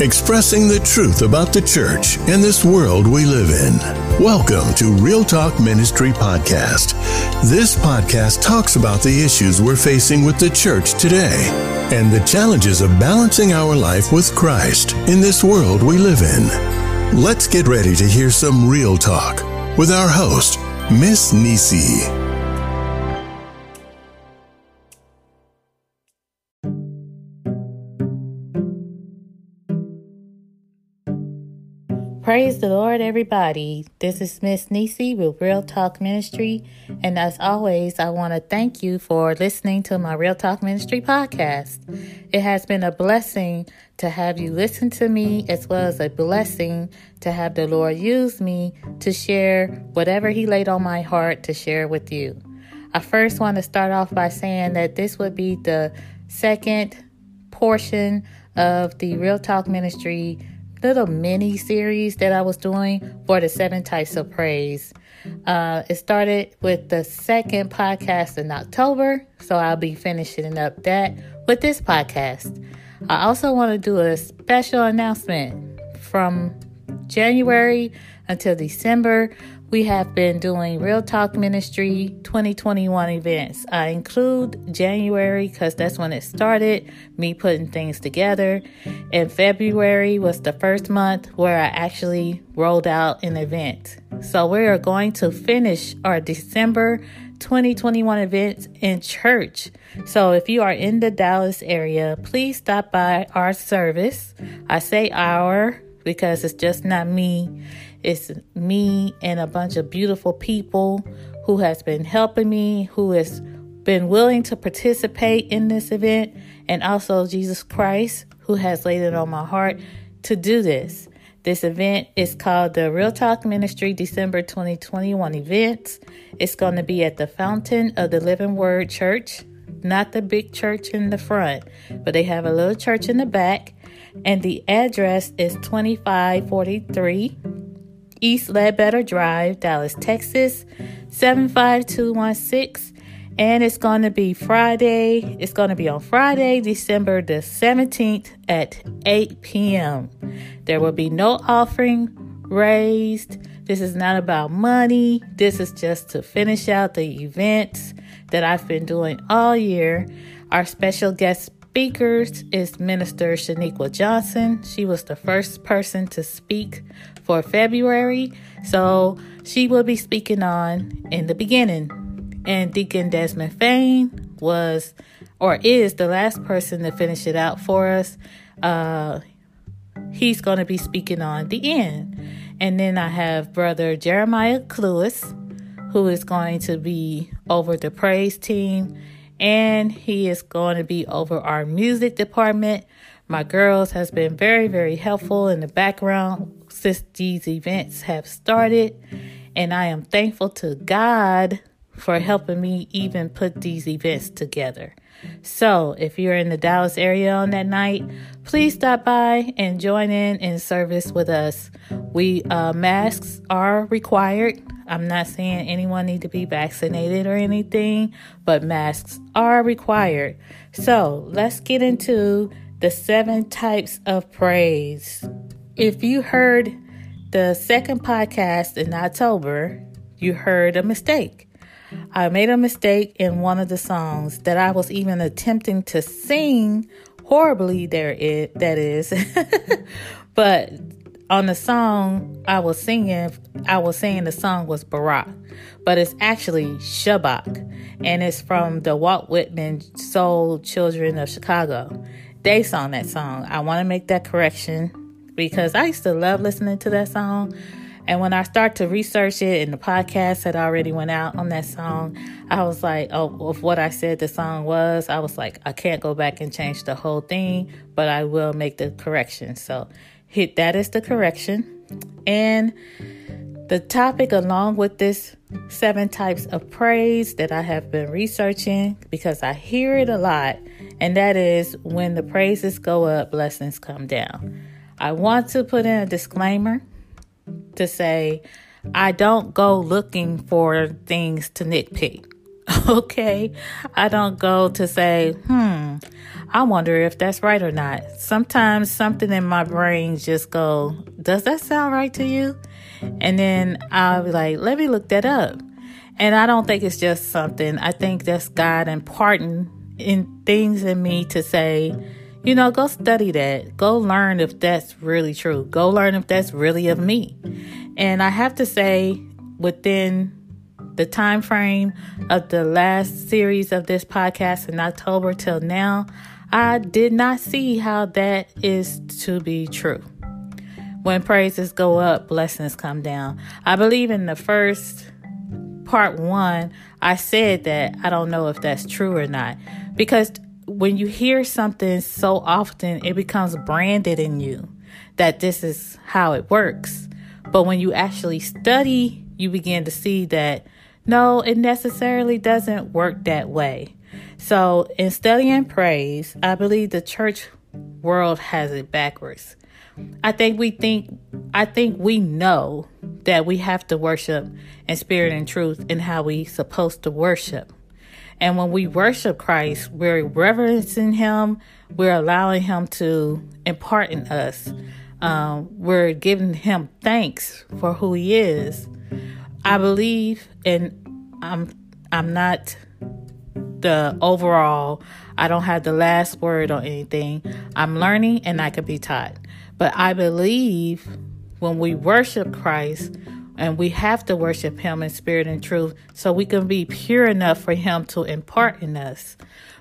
expressing the truth about the church and this world we live in. Welcome to Real Talk Ministry Podcast. This podcast talks about the issues we're facing with the church today and the challenges of balancing our life with Christ in this world we live in. Let's get ready to hear some real talk with our host, Miss Nisi. Praise the Lord, everybody. This is Miss Nisi with Real Talk Ministry. And as always, I want to thank you for listening to my Real Talk Ministry podcast. It has been a blessing to have you listen to me, as well as a blessing to have the Lord use me to share whatever He laid on my heart to share with you. I first want to start off by saying that this would be the second portion of the Real Talk Ministry little mini series that I was doing for the seven types of praise. Uh, it started with the second podcast in October, so I'll be finishing up that with this podcast. I also want to do a special announcement from January until December we have been doing Real Talk Ministry 2021 events. I include January because that's when it started, me putting things together. And February was the first month where I actually rolled out an event. So we are going to finish our December 2021 events in church. So if you are in the Dallas area, please stop by our service. I say our because it's just not me it's me and a bunch of beautiful people who has been helping me, who has been willing to participate in this event, and also Jesus Christ, who has laid it on my heart to do this. This event is called the Real Talk Ministry December 2021 events. It's going to be at the Fountain of the Living Word Church, not the big church in the front, but they have a little church in the back. And the address is 2543 East Ledbetter Drive, Dallas, Texas, 75216. And it's going to be Friday. It's going to be on Friday, December the 17th at 8 p.m. There will be no offering raised. This is not about money. This is just to finish out the events that I've been doing all year. Our special guest speakers is Minister Shaniqua Johnson. She was the first person to speak for February. So she will be speaking on in the beginning. And Deacon Desmond Fain was or is the last person to finish it out for us. Uh, he's going to be speaking on the end. And then I have Brother Jeremiah Cluis, who is going to be over the praise team. And he is going to be over our music department. My girls has been very, very helpful in the background since these events have started. And I am thankful to God for helping me even put these events together. So, if you're in the Dallas area on that night, please stop by and join in in service with us. We uh, masks are required. I'm not saying anyone need to be vaccinated or anything, but masks are required. So, let's get into the seven types of praise. If you heard the second podcast in October, you heard a mistake. I made a mistake in one of the songs that I was even attempting to sing horribly there it that is. but on the song I was singing, I was saying the song was Barak, but it's actually Shabach, and it's from the Walt Whitman Soul Children of Chicago they sung that song. I want to make that correction because I used to love listening to that song. And when I start to research it and the podcast had already went out on that song, I was like, oh, of what I said the song was, I was like, I can't go back and change the whole thing, but I will make the correction. So hit that is the correction. And the topic along with this seven types of praise that I have been researching because I hear it a lot and that is when the praises go up, blessings come down. I want to put in a disclaimer to say I don't go looking for things to nitpick. Okay. I don't go to say, hmm, I wonder if that's right or not. Sometimes something in my brain just go, does that sound right to you? And then I'll be like, let me look that up. And I don't think it's just something. I think that's God imparting in things in me to say, you know, go study that. Go learn if that's really true. Go learn if that's really of me. And I have to say, within the time frame of the last series of this podcast in October till now, I did not see how that is to be true. When praises go up, blessings come down. I believe in the first part one, I said that I don't know if that's true or not. Because when you hear something so often, it becomes branded in you that this is how it works. But when you actually study, you begin to see that no, it necessarily doesn't work that way. So, in studying praise, I believe the church world has it backwards. I think we think I think we know that we have to worship in spirit and truth and how we supposed to worship. And when we worship Christ, we're reverencing him, we're allowing him to impart in us. Um, we're giving him thanks for who he is. I believe and I'm I'm not the overall, I don't have the last word on anything. I'm learning and I can be taught. But I believe when we worship Christ, and we have to worship Him in spirit and truth so we can be pure enough for Him to impart in us.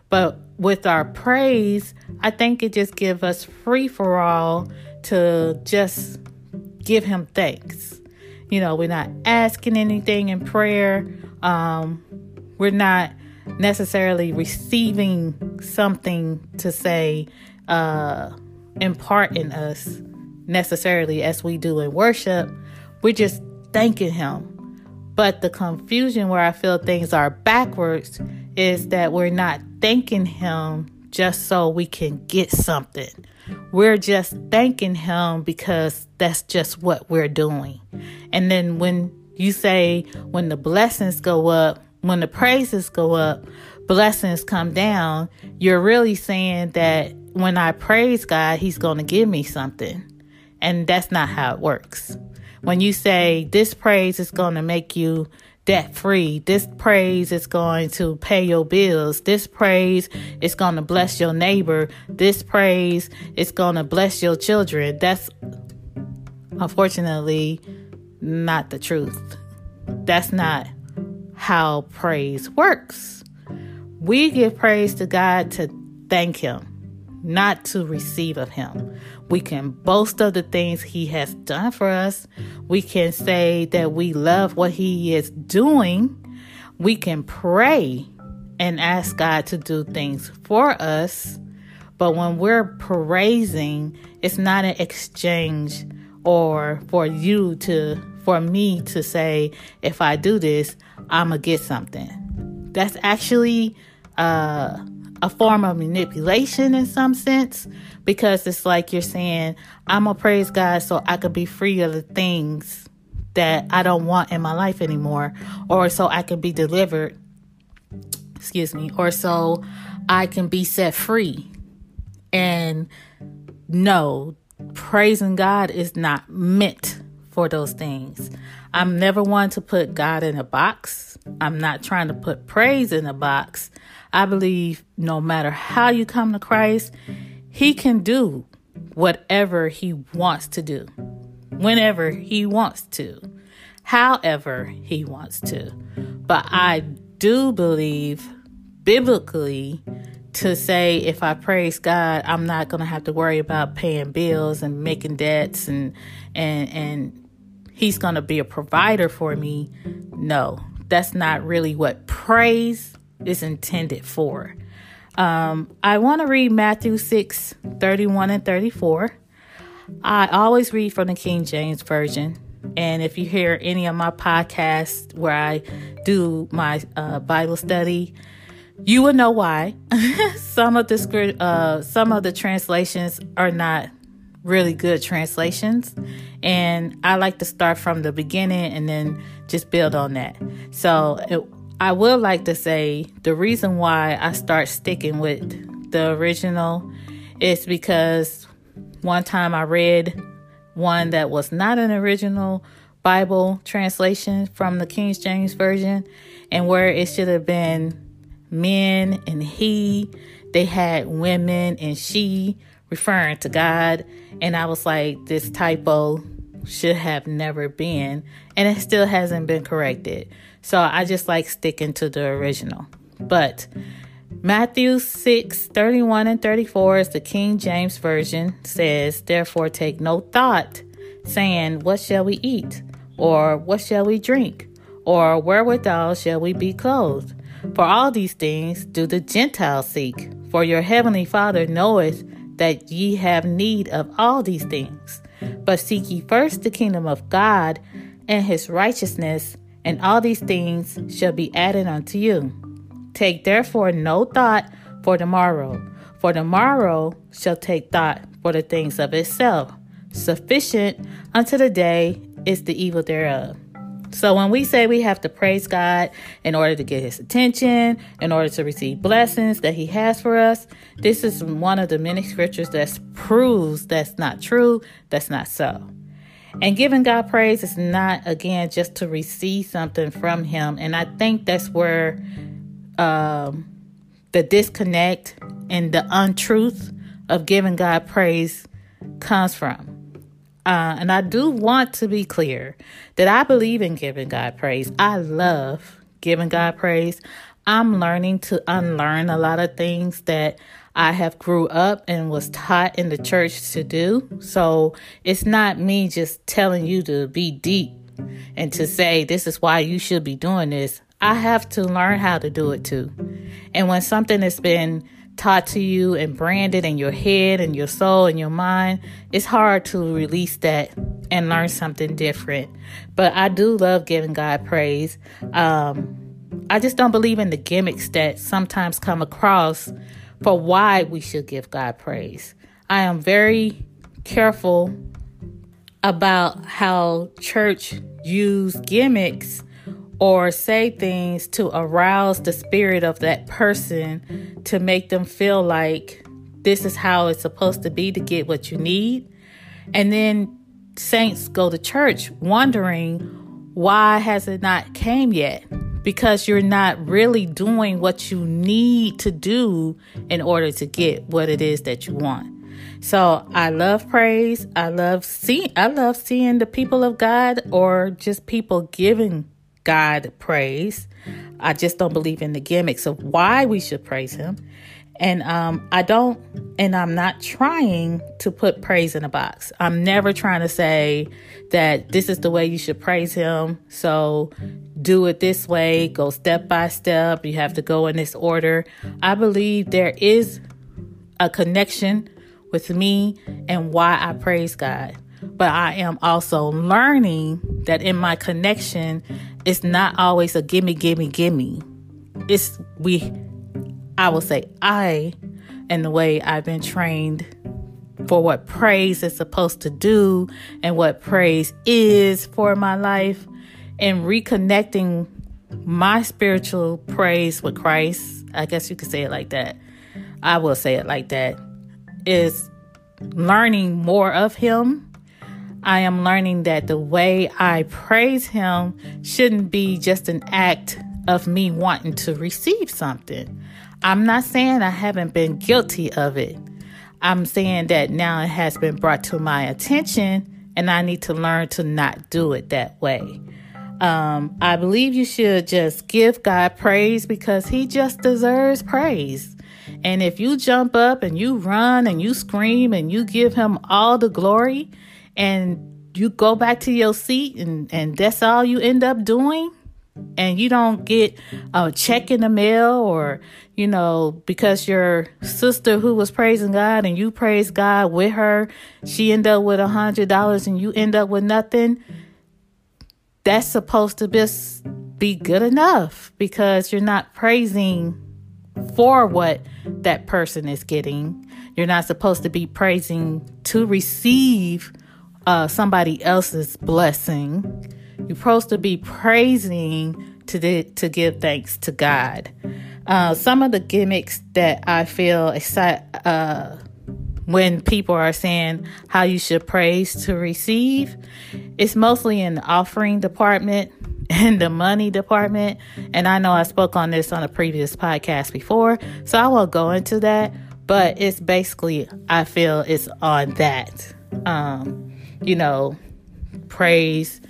But with our praise, I think it just gives us free for all to just give Him thanks. You know, we're not asking anything in prayer. Um, we're not necessarily receiving something to say, uh, impart in us necessarily as we do in worship. We're just thanking Him. But the confusion where I feel things are backwards is that we're not thanking Him just so we can get something. We're just thanking Him because that's just what we're doing. And then when you say, when the blessings go up, when the praises go up, blessings come down, you're really saying that when I praise God, He's going to give me something. And that's not how it works. When you say this praise is going to make you debt free, this praise is going to pay your bills, this praise is going to bless your neighbor, this praise is going to bless your children, that's unfortunately not the truth. That's not how praise works. We give praise to God to thank Him, not to receive of Him. We can boast of the things He has done for us. We can say that we love what He is doing. We can pray and ask God to do things for us. But when we're praising, it's not an exchange or for you to, for me to say, if I do this, I'm going to get something. That's actually uh, a form of manipulation in some sense because it's like you're saying, I'm going to praise God so I could be free of the things that I don't want in my life anymore, or so I can be delivered, excuse me, or so I can be set free. And no, praising God is not meant for those things. I'm never one to put God in a box. I'm not trying to put praise in a box. I believe no matter how you come to Christ, He can do whatever He wants to do, whenever He wants to, however He wants to. But I do believe biblically to say if I praise God, I'm not going to have to worry about paying bills and making debts and and and he's going to be a provider for me. No, that's not really what praise is intended for. Um, I want to read Matthew 6 31 and 34. I always read from the King James Version. And if you hear any of my podcasts where I do my uh, Bible study, you will know why. some of the uh, some of the translations are not really good translations. And I like to start from the beginning and then just build on that. So it, I would like to say the reason why I start sticking with the original is because one time I read one that was not an original Bible translation from the King James Version, and where it should have been men and he, they had women and she referring to God. And I was like, this typo should have never been, and it still hasn't been corrected. So I just like sticking to the original. But Matthew 6 31 and 34 is the King James Version says, Therefore take no thought, saying, What shall we eat? Or what shall we drink? Or wherewithal shall we be clothed? For all these things do the Gentiles seek. For your heavenly Father knoweth that ye have need of all these things. But seek ye first the kingdom of God and his righteousness, and all these things shall be added unto you. Take therefore no thought for tomorrow, for tomorrow shall take thought for the things of itself. Sufficient unto the day is the evil thereof. So when we say we have to praise God in order to get his attention, in order to receive blessings that he has for us, this is one of the many scriptures that proves that's not true, that's not so. And giving God praise is not, again, just to receive something from Him. And I think that's where um, the disconnect and the untruth of giving God praise comes from. Uh, and I do want to be clear that I believe in giving God praise. I love giving God praise. I'm learning to unlearn a lot of things that I have grew up and was taught in the church to do. So it's not me just telling you to be deep and to say this is why you should be doing this. I have to learn how to do it too. And when something has been taught to you and branded in your head and your soul and your mind, it's hard to release that and learn something different. But I do love giving God praise. Um, I just don't believe in the gimmicks that sometimes come across for why we should give God praise. I am very careful about how church use gimmicks or say things to arouse the spirit of that person to make them feel like this is how it's supposed to be to get what you need. And then saints go to church wondering why has it not came yet? because you're not really doing what you need to do in order to get what it is that you want. So I love praise. I love seeing I love seeing the people of God or just people giving God praise. I just don't believe in the gimmicks of why we should praise him. And um, I don't, and I'm not trying to put praise in a box. I'm never trying to say that this is the way you should praise Him. So do it this way, go step by step. You have to go in this order. I believe there is a connection with me and why I praise God. But I am also learning that in my connection, it's not always a gimme, gimme, gimme. It's we I will say I, and the way I've been trained for what praise is supposed to do and what praise is for my life, and reconnecting my spiritual praise with Christ. I guess you could say it like that. I will say it like that. Is learning more of Him. I am learning that the way I praise Him shouldn't be just an act of me wanting to receive something. I'm not saying I haven't been guilty of it. I'm saying that now it has been brought to my attention and I need to learn to not do it that way. Um, I believe you should just give God praise because He just deserves praise. And if you jump up and you run and you scream and you give Him all the glory and you go back to your seat and, and that's all you end up doing, and you don't get a check in the mail or you know because your sister who was praising god and you praise god with her she end up with a hundred dollars and you end up with nothing. That's supposed to just be good enough because you're not praising for what that person is getting. You're not supposed to be praising to receive uh, somebody else's blessing you're supposed to be praising to to give thanks to God. Uh, some of the gimmicks that I feel excited uh, when people are saying how you should praise to receive, it's mostly in the offering department and the money department. And I know I spoke on this on a previous podcast before, so I won't go into that. But it's basically, I feel it's on that. Um, you know, praise.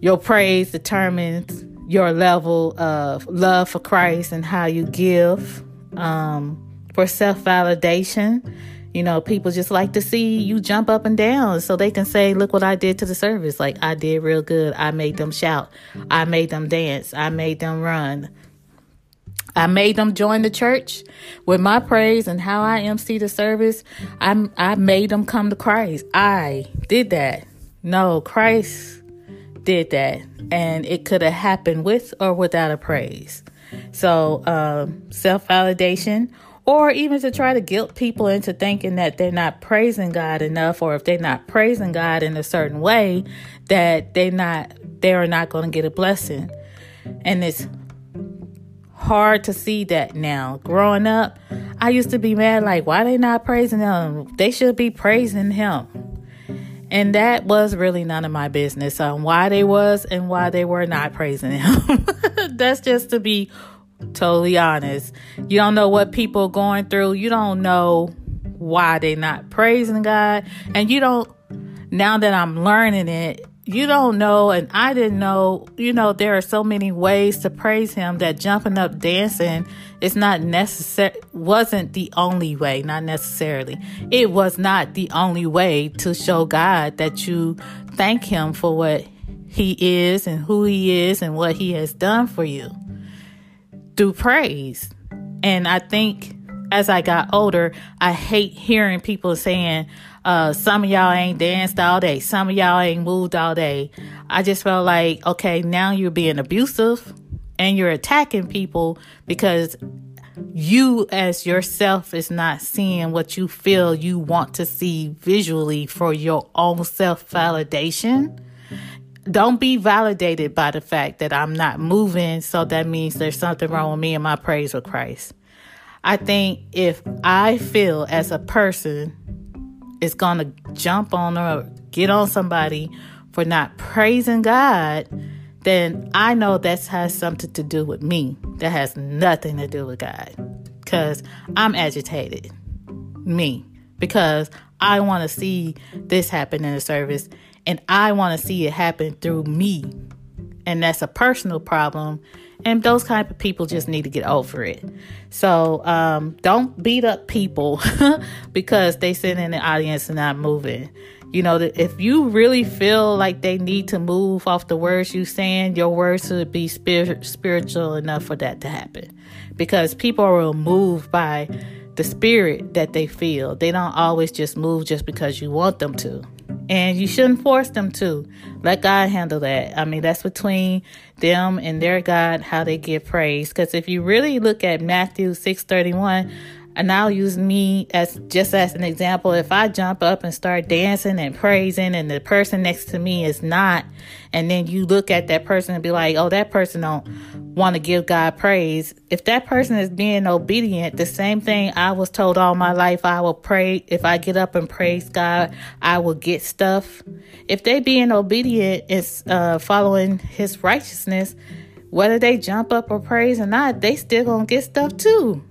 Your praise determines your level of love for Christ and how you give. Um, for self validation, you know, people just like to see you jump up and down so they can say, Look what I did to the service. Like, I did real good. I made them shout. I made them dance. I made them run. I made them join the church with my praise and how I MC the service. I, I made them come to Christ. I did that. No, Christ did that. And it could have happened with or without a praise. So, um, self validation, or even to try to guilt people into thinking that they're not praising God enough, or if they're not praising God in a certain way, that they not they are not going to get a blessing. And it's hard to see that now. Growing up, I used to be mad like, why they not praising him? They should be praising him. And that was really none of my business on why they was and why they were not praising him. That's just to be totally honest. You don't know what people going through. You don't know why they not praising God. And you don't now that I'm learning it, you don't know and I didn't know, you know, there are so many ways to praise him that jumping up dancing is not necessary wasn't the only way, not necessarily. It was not the only way to show God that you thank him for what he is and who he is and what he has done for you through praise. And I think as I got older, I hate hearing people saying, uh, some of y'all ain't danced all day. Some of y'all ain't moved all day. I just felt like, okay, now you're being abusive and you're attacking people because you as yourself is not seeing what you feel you want to see visually for your own self validation. Don't be validated by the fact that I'm not moving, so that means there's something wrong with me and my praise with Christ. I think if I feel as a person is going to jump on or get on somebody for not praising God, then I know that has something to do with me. That has nothing to do with God. Because I'm agitated. Me. Because I want to see this happen in the service and I want to see it happen through me. And that's a personal problem and those type of people just need to get over it. So um, don't beat up people because they sit in the audience and not moving. You know, if you really feel like they need to move off the words you saying, your words should be spir- spiritual enough for that to happen. Because people are moved by the spirit that they feel. They don't always just move just because you want them to. And you shouldn't force them to. Let God handle that. I mean, that's between them and their God how they give praise. Because if you really look at Matthew 631, and I'll use me as just as an example. If I jump up and start dancing and praising, and the person next to me is not, and then you look at that person and be like, "Oh, that person don't want to give God praise." If that person is being obedient, the same thing I was told all my life, I will pray. If I get up and praise God, I will get stuff. If they being obedient is uh, following His righteousness, whether they jump up or praise or not, they still gonna get stuff too.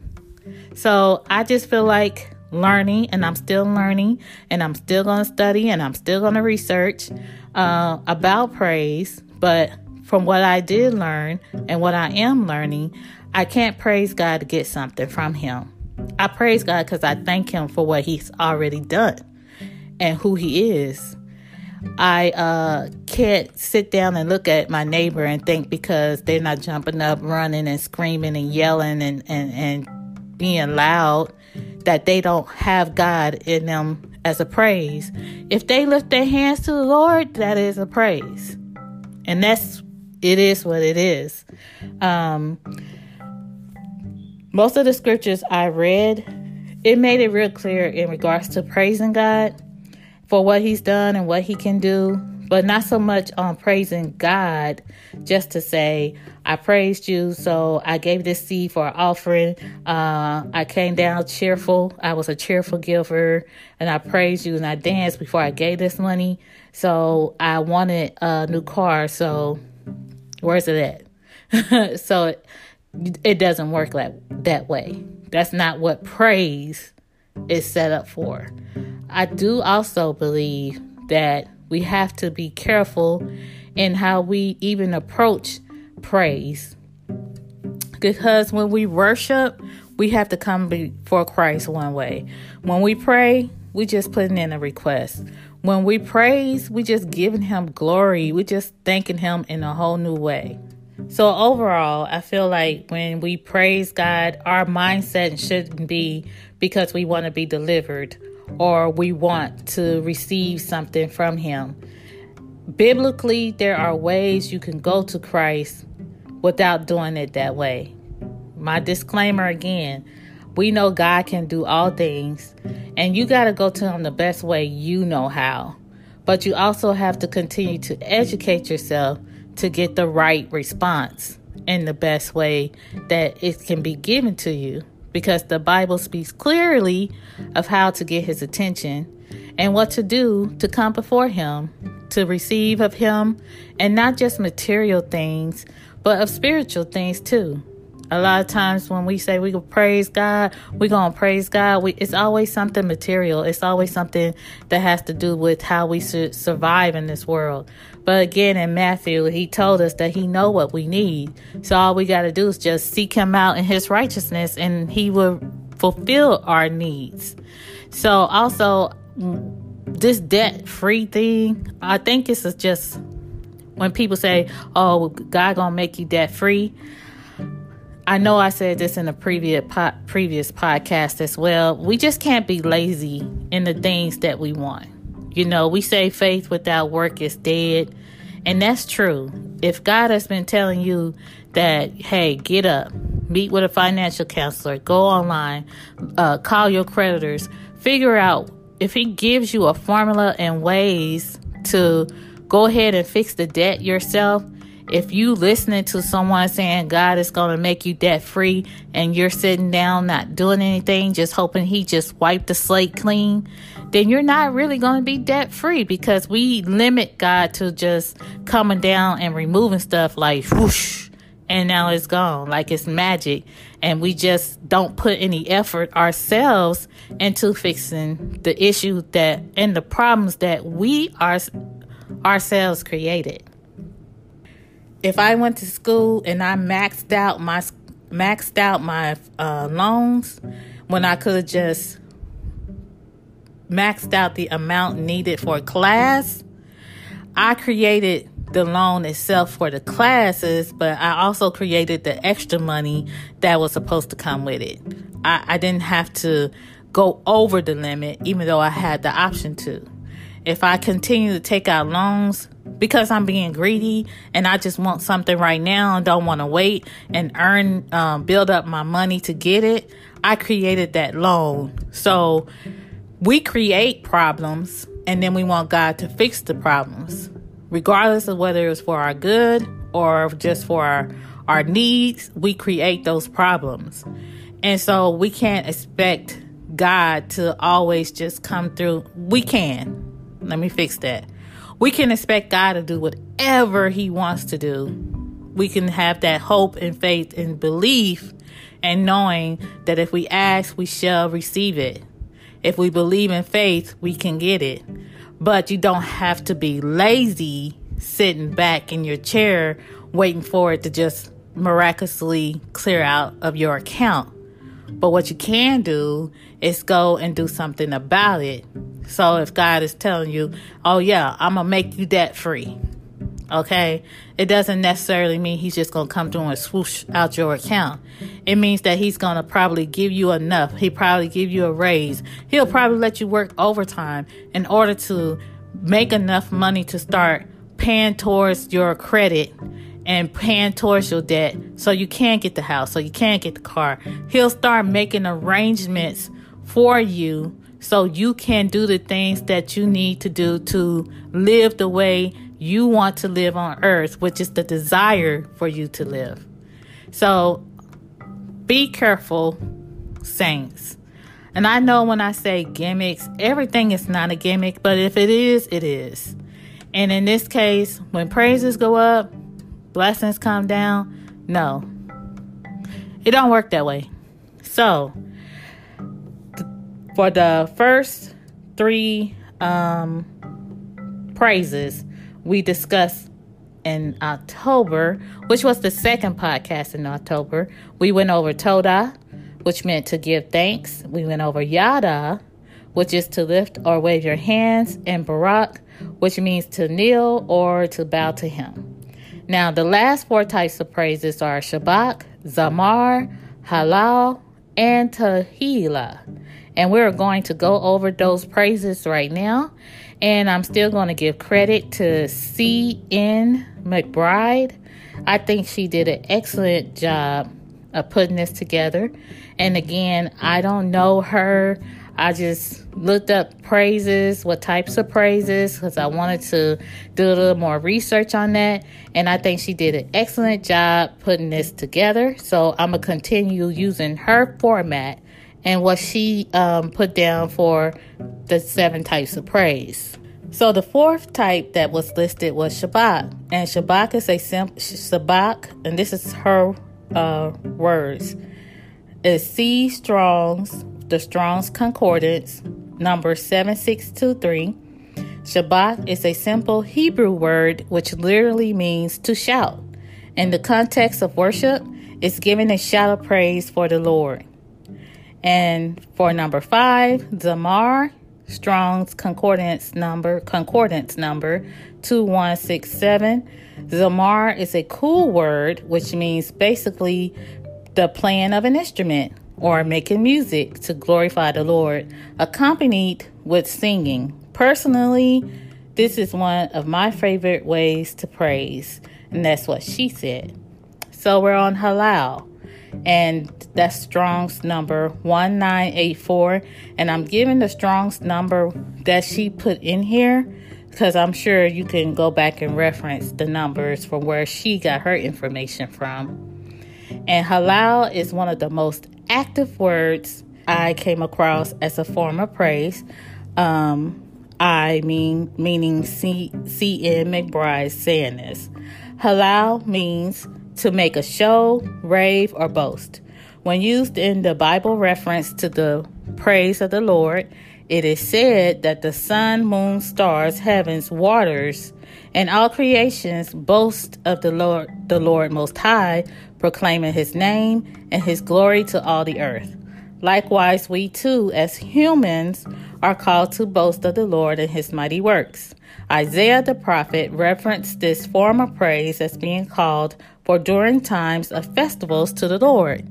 So I just feel like learning, and I'm still learning, and I'm still going to study, and I'm still going to research uh, about praise. But from what I did learn and what I am learning, I can't praise God to get something from Him. I praise God because I thank Him for what He's already done and who He is. I uh, can't sit down and look at my neighbor and think because they're not jumping up, running, and screaming and yelling and, and, and being loud that they don't have God in them as a praise. If they lift their hands to the Lord, that is a praise. And that's it is what it is. Um, most of the scriptures I read, it made it real clear in regards to praising God for what He's done and what He can do but not so much on praising God just to say, I praised you, so I gave this seed for an offering. Uh, I came down cheerful. I was a cheerful giver, and I praised you and I danced before I gave this money. So I wanted a new car. So where's it at? so it, doesn't work that, that way. That's not what praise is set up for. I do also believe that we have to be careful in how we even approach praise. Because when we worship, we have to come before Christ one way. When we pray, we just putting in a request. When we praise, we just giving him glory. We just thanking him in a whole new way. So overall, I feel like when we praise God, our mindset shouldn't be because we want to be delivered or we want to receive something from him. Biblically, there are ways you can go to Christ without doing it that way. My disclaimer again we know God can do all things, and you got to go to Him the best way you know how. But you also have to continue to educate yourself to get the right response in the best way that it can be given to you because the Bible speaks clearly of how to get his attention and what to do to come before him, to receive of him, and not just material things, but of spiritual things too. A lot of times when we say we can praise God, we're going to praise God. We, it's always something material. It's always something that has to do with how we should survive in this world. But again, in Matthew, he told us that he know what we need. So all we got to do is just seek him out in his righteousness and he will fulfill our needs. So also this debt free thing, I think it's is just when people say, "Oh, God going to make you debt free." I know I said this in a previous po- previous podcast as well. We just can't be lazy in the things that we want. You know, we say faith without work is dead, and that's true. If God has been telling you that, hey, get up, meet with a financial counselor, go online, uh, call your creditors, figure out if He gives you a formula and ways to go ahead and fix the debt yourself if you listening to someone saying God is going to make you debt free and you're sitting down not doing anything, just hoping he just wiped the slate clean, then you're not really going to be debt free because we limit God to just coming down and removing stuff like whoosh and now it's gone like it's magic. And we just don't put any effort ourselves into fixing the issue that and the problems that we are ourselves created if I went to school and I maxed out my maxed out my uh, loans when I could just maxed out the amount needed for class, I created the loan itself for the classes, but I also created the extra money that was supposed to come with it. I, I didn't have to go over the limit, even though I had the option to. If I continue to take out loans, because I'm being greedy and I just want something right now and don't want to wait and earn, um, build up my money to get it, I created that loan. So we create problems and then we want God to fix the problems, regardless of whether it's for our good or just for our, our needs. We create those problems. And so we can't expect God to always just come through. We can. Let me fix that we can expect God to do whatever He wants to do. We can have that hope and faith and belief and knowing that if we ask, we shall receive it. If we believe in faith, we can get it. But you don't have to be lazy sitting back in your chair waiting for it to just miraculously clear out of your account. But what you can do is go and do something about it so if God is telling you, oh yeah, I'm going to make you debt free. Okay. It doesn't necessarily mean he's just going to come through and swoosh out your account. It means that he's going to probably give you enough. He probably give you a raise. He'll probably let you work overtime in order to make enough money to start paying towards your credit and paying towards your debt so you can't get the house, so you can't get the car. He'll start making arrangements for you so you can do the things that you need to do to live the way you want to live on earth, which is the desire for you to live. So be careful, saints. And I know when I say gimmicks, everything is not a gimmick, but if it is, it is. And in this case, when praises go up, blessings come down. No, it don't work that way. So, for the first three um, praises we discussed in October, which was the second podcast in October, we went over Toda, which meant to give thanks. We went over Yada, which is to lift or wave your hands, and Barak, which means to kneel or to bow to him. Now, the last four types of praises are Shabach, Zamar, Halal, and Tehillah. And we're going to go over those praises right now. And I'm still going to give credit to C.N. McBride. I think she did an excellent job of putting this together. And again, I don't know her. I just looked up praises, what types of praises, because I wanted to do a little more research on that. And I think she did an excellent job putting this together. So I'm going to continue using her format and what she um, put down for the seven types of praise. So the fourth type that was listed was Shabach, and Shabach is a simple Shabach, and this is her uh, words. Is C Strong's the Strong's Concordance number seven six two three. Shabach is a simple Hebrew word which literally means to shout. In the context of worship, it's giving a shout of praise for the Lord. And for number five, Zamar, Strong's Concordance number, Concordance number 2167. Zamar is a cool word, which means basically the playing of an instrument or making music to glorify the Lord, accompanied with singing. Personally, this is one of my favorite ways to praise, and that's what she said. So we're on halal and that's Strong's number 1984. And I'm giving the Strong's number that she put in here because I'm sure you can go back and reference the numbers from where she got her information from. And halal is one of the most active words I came across as a form of praise. Um, I mean, meaning C. C. N. McBride saying this. Halal means to make a show, rave, or boast. When used in the Bible reference to the praise of the Lord, it is said that the sun, moon, stars, heavens, waters, and all creations boast of the Lord, the Lord Most High, proclaiming His name and His glory to all the earth. Likewise, we too, as humans, are called to boast of the Lord and His mighty works. Isaiah the prophet referenced this form of praise as being called for during times of festivals to the Lord.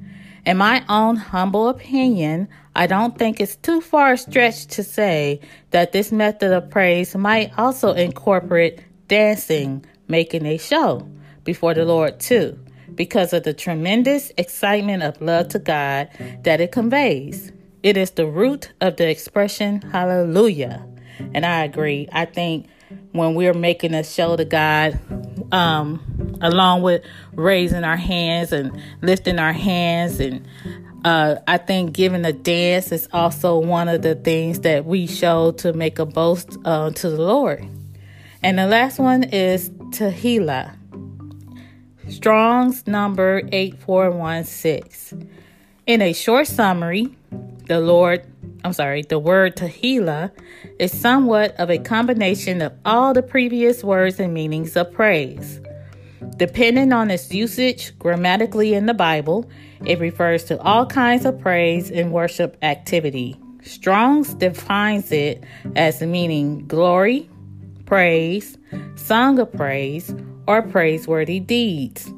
In my own humble opinion, I don't think it's too far stretched to say that this method of praise might also incorporate dancing, making a show before the Lord too, because of the tremendous excitement of love to God that it conveys. It is the root of the expression hallelujah. And I agree. I think when we're making a show to God, um, along with raising our hands and lifting our hands and uh, I think giving a dance is also one of the things that we show to make a boast uh, to the Lord. And the last one is Tehillah. Strong's number 8416. In a short summary, the Lord, I'm sorry, the word Tehillah is somewhat of a combination of all the previous words and meanings of praise. Depending on its usage grammatically in the Bible, it refers to all kinds of praise and worship activity. Strong's defines it as meaning glory, praise, song of praise, or praiseworthy deeds.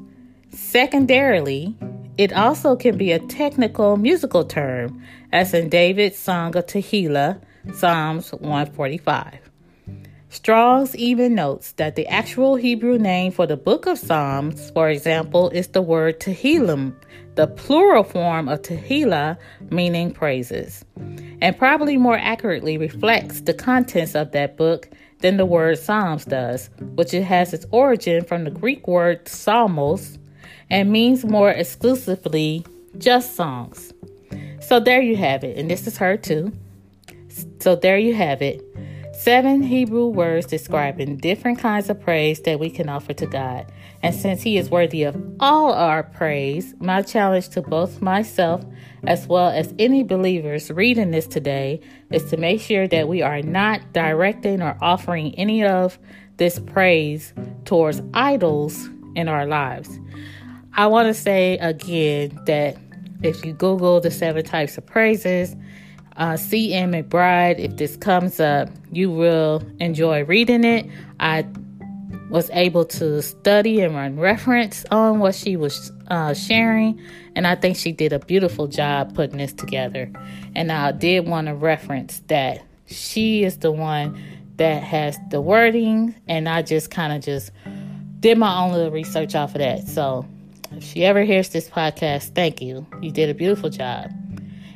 Secondarily, it also can be a technical musical term, as in David's Song of Tehillah, Psalms 145. Strong's even notes that the actual Hebrew name for the book of Psalms, for example, is the word Tehillim, the plural form of Tehillah, meaning praises, and probably more accurately reflects the contents of that book than the word Psalms does, which it has its origin from the Greek word psalmos and means more exclusively just songs. So there you have it, and this is her too. So there you have it. Seven Hebrew words describing different kinds of praise that we can offer to God. And since He is worthy of all our praise, my challenge to both myself as well as any believers reading this today is to make sure that we are not directing or offering any of this praise towards idols in our lives. I want to say again that if you Google the seven types of praises, uh, C.M. McBride, if this comes up, you will enjoy reading it. I was able to study and run reference on what she was uh, sharing, and I think she did a beautiful job putting this together. And I did want to reference that she is the one that has the wording, and I just kind of just did my own little research off of that. So if she ever hears this podcast, thank you. You did a beautiful job.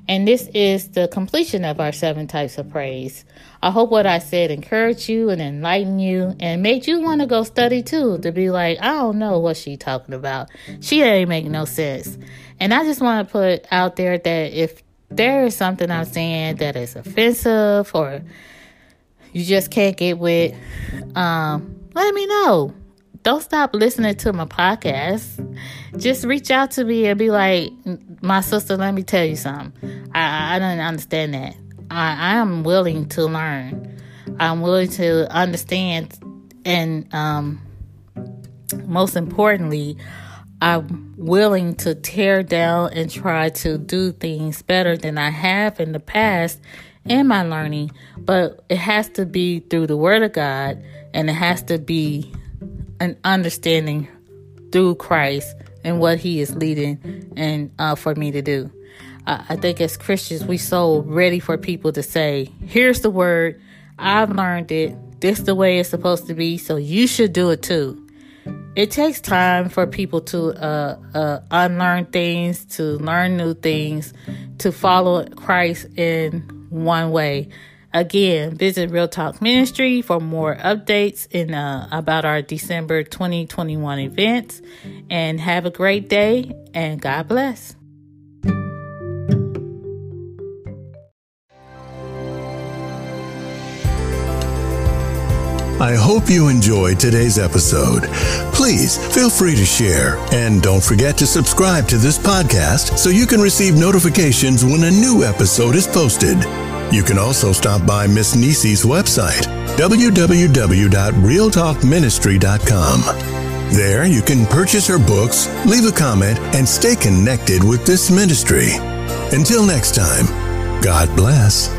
And this is the completion of our seven types of praise. I hope what I said encouraged you and enlightened you and made you want to go study too, to be like, I don't know what she talking about. She ain't make no sense. And I just want to put out there that if there is something I'm saying that is offensive or you just can't get with, um, let me know don't stop listening to my podcast. Just reach out to me and be like, my sister, let me tell you something. I, I don't understand that. I, I am willing to learn. I'm willing to understand. And um, most importantly, I'm willing to tear down and try to do things better than I have in the past in my learning. But it has to be through the Word of God and it has to be an understanding through Christ and what He is leading and uh, for me to do. Uh, I think as Christians, we so ready for people to say, "Here's the word. I've learned it. This the way it's supposed to be. So you should do it too." It takes time for people to uh, uh, unlearn things, to learn new things, to follow Christ in one way. Again, visit Real Talk Ministry for more updates in uh, about our December 2021 events. And have a great day and God bless. I hope you enjoyed today's episode. Please feel free to share and don't forget to subscribe to this podcast so you can receive notifications when a new episode is posted. You can also stop by Miss Nisi's website, www.realtalkministry.com. There you can purchase her books, leave a comment, and stay connected with this ministry. Until next time, God bless.